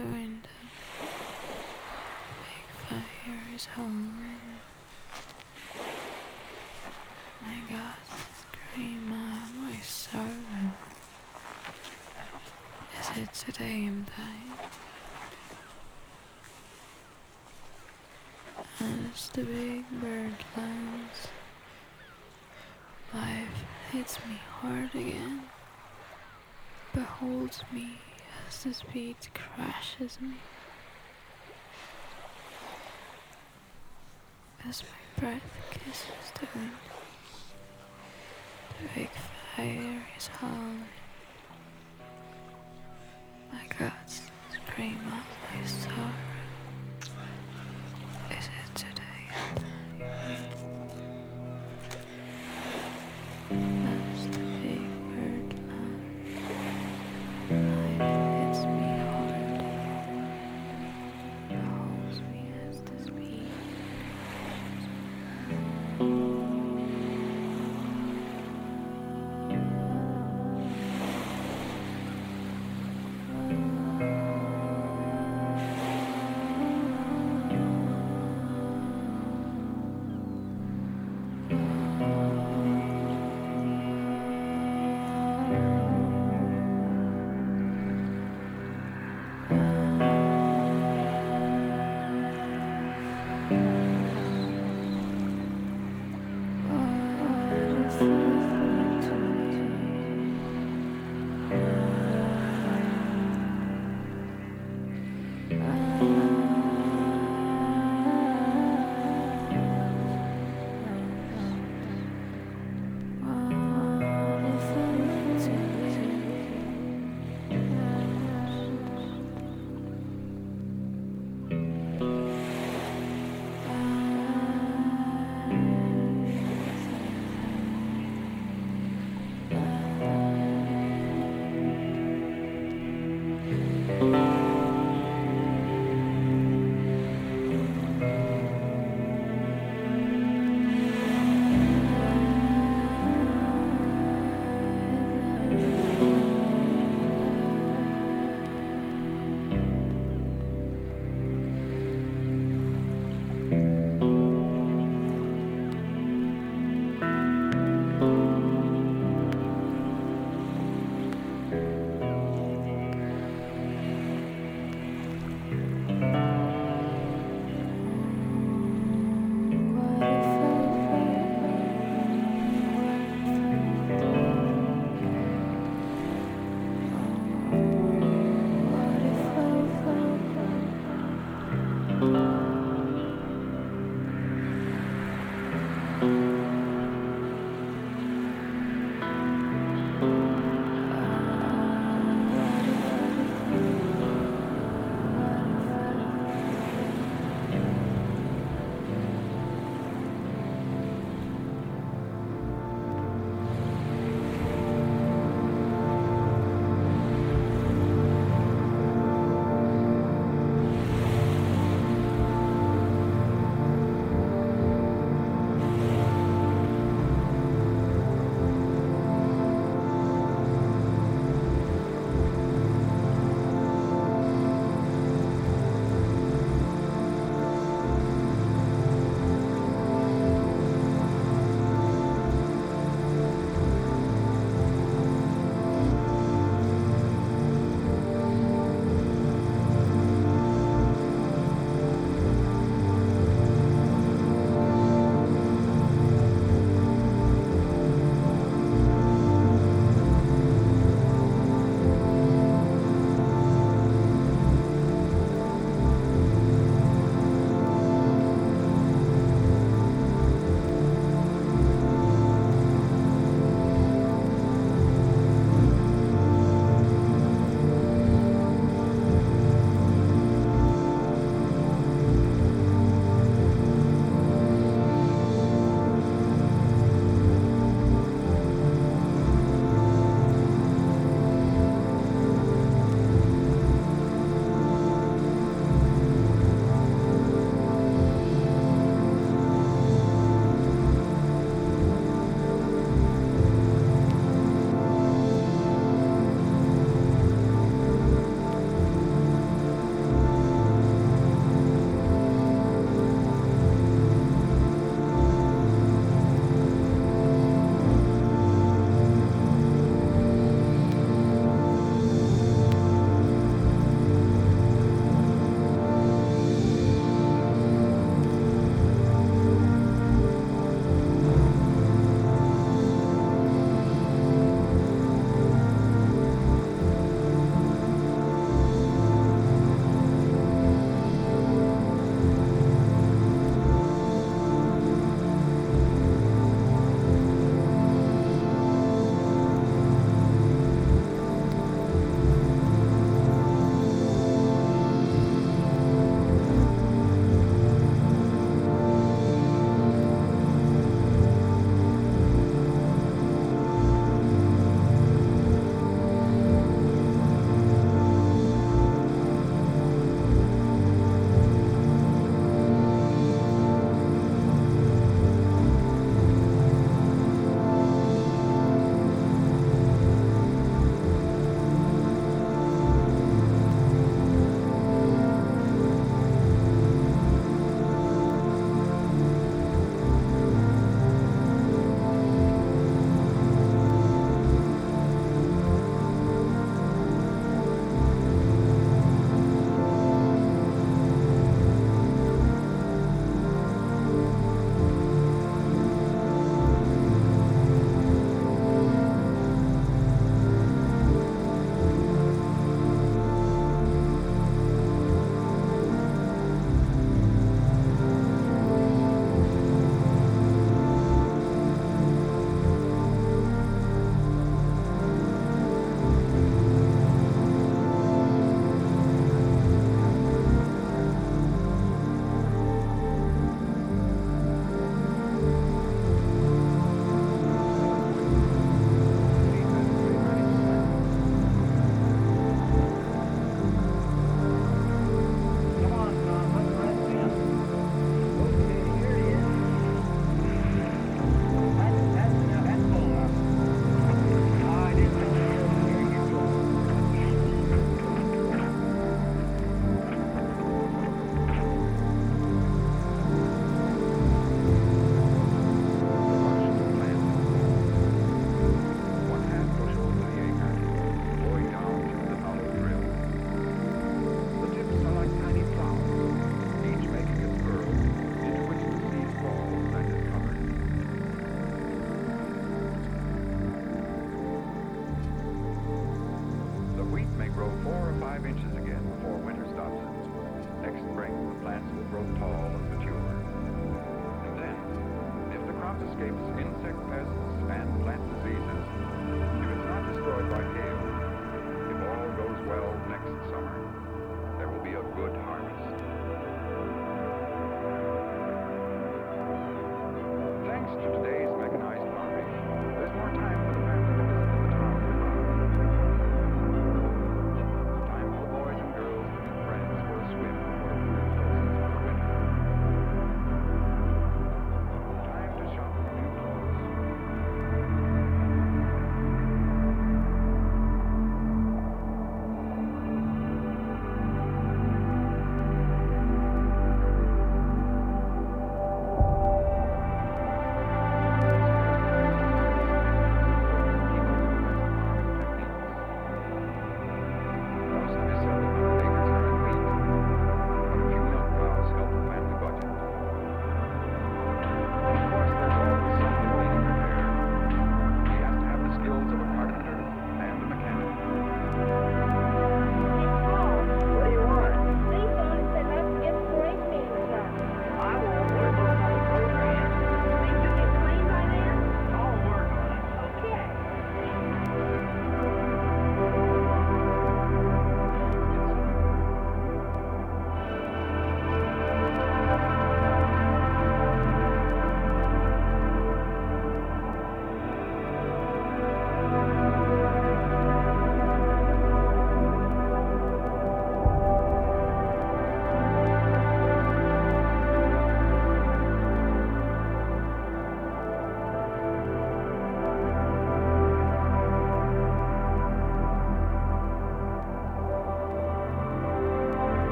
the window, big fire is howling. My God, scream out my sorrow. Is it today I'm dying? As the big bird lands, life hits me hard again, beholds me as the speed crashes me. As my breath kisses the wind, the big fire is howling. My guts scream out my sorrow. The